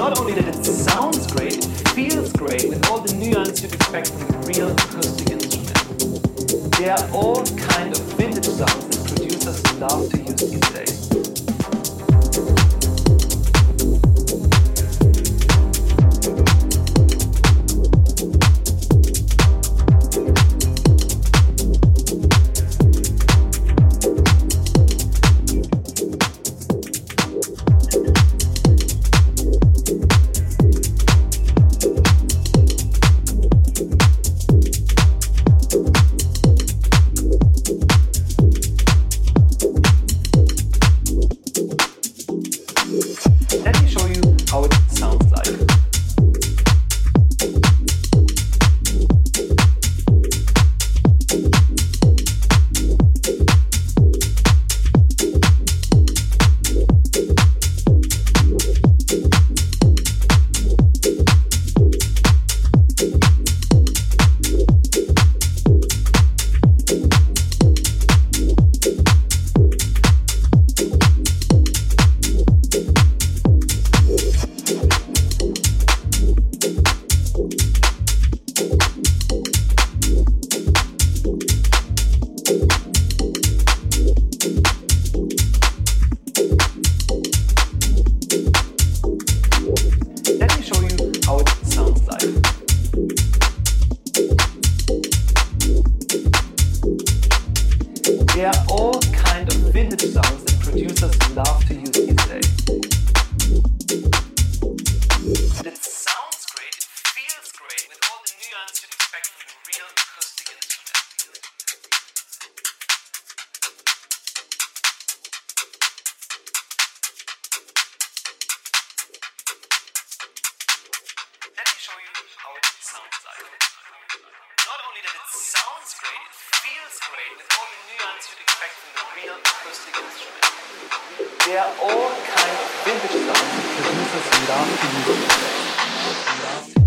not only that it sounds great, it feels great with all the nuance you'd expect from a real acoustic instrument. There are all kind of vintage sounds that producers love to use these days. Der are all kind of vintage songs produced last music.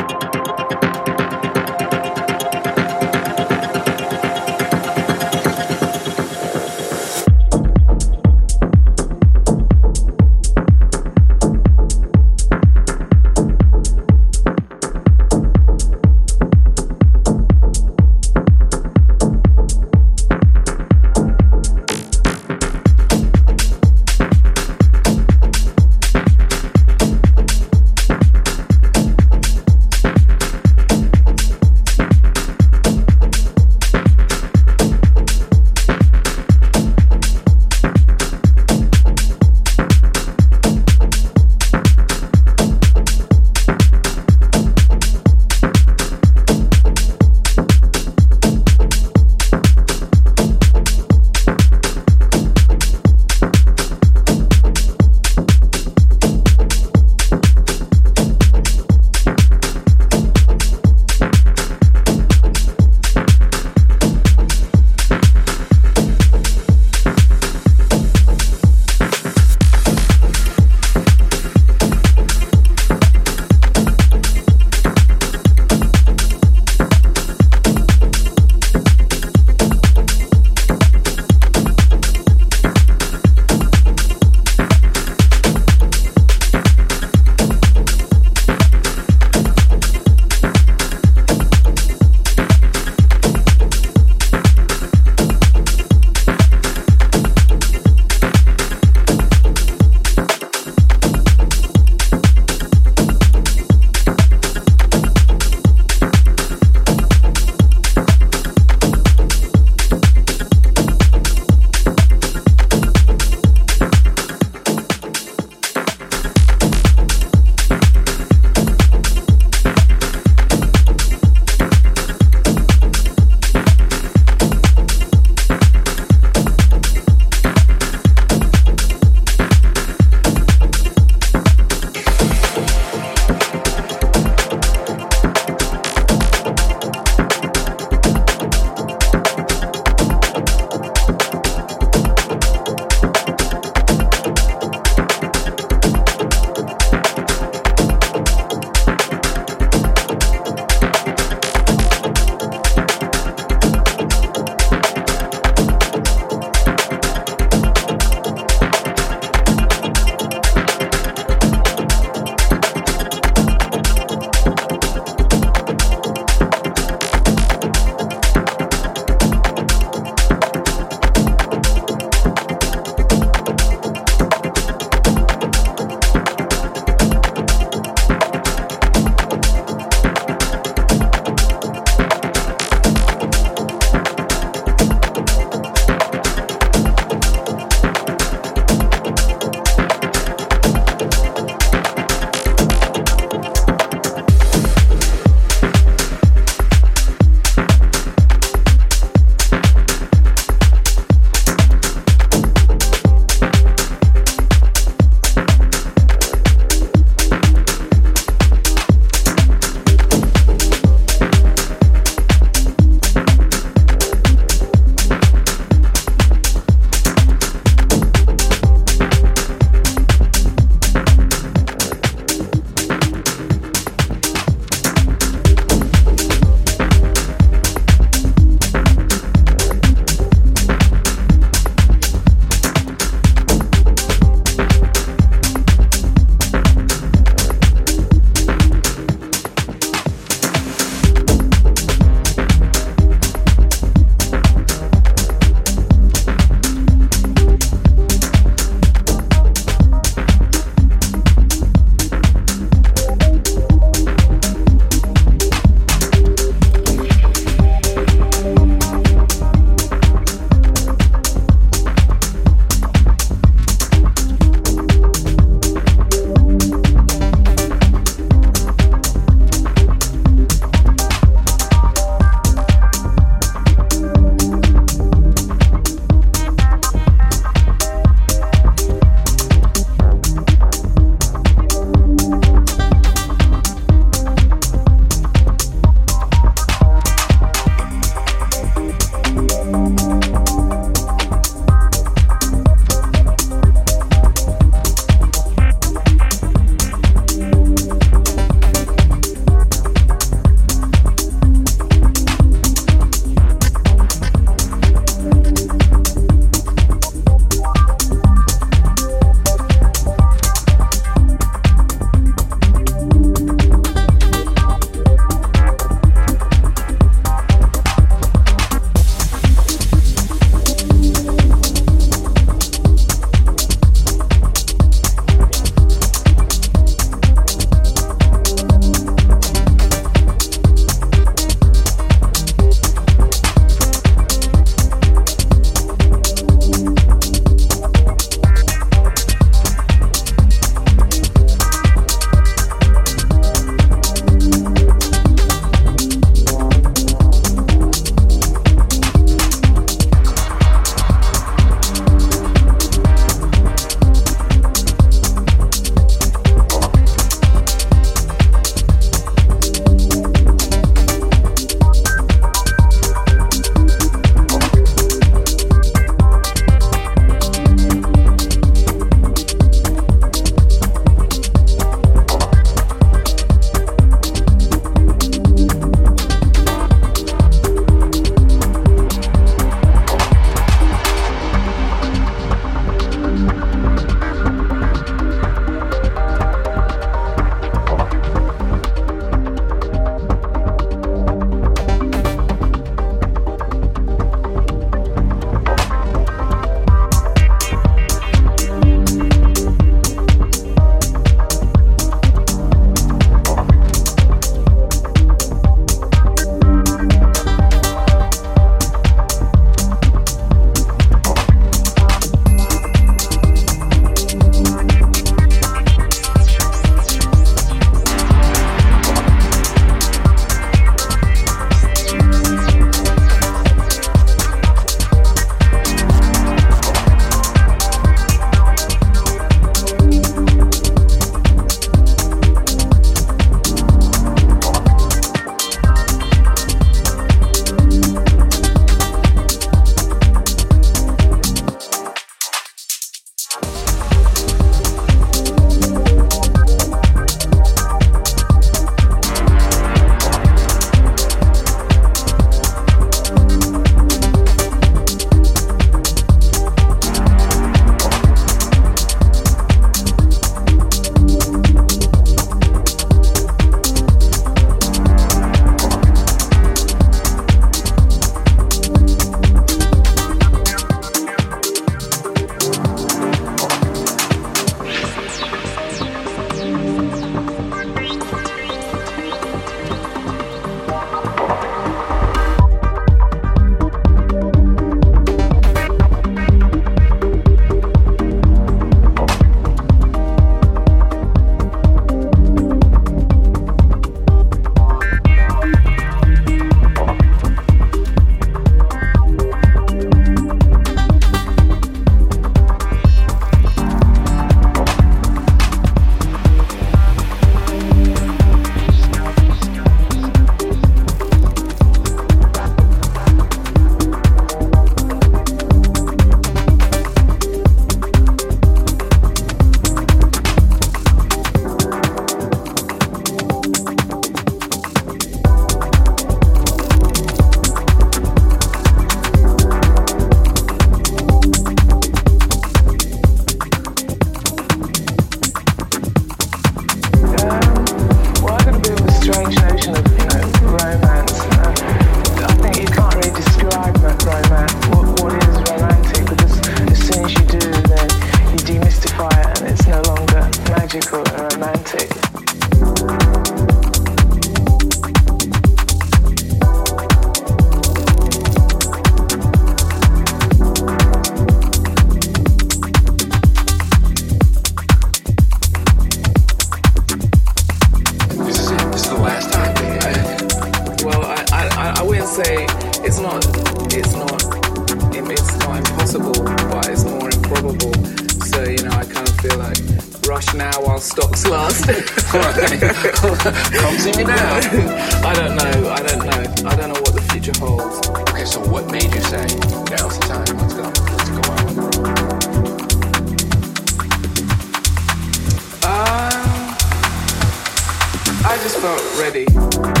just felt ready.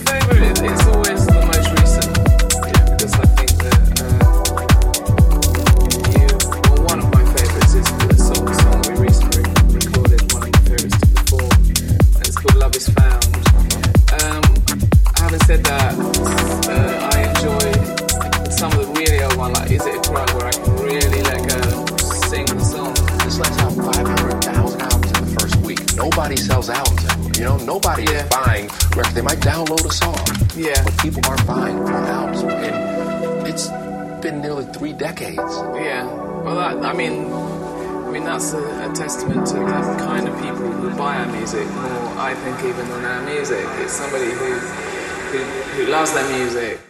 a favorite. is. music more, I think, even than our music. It's somebody who, who, who loves their music,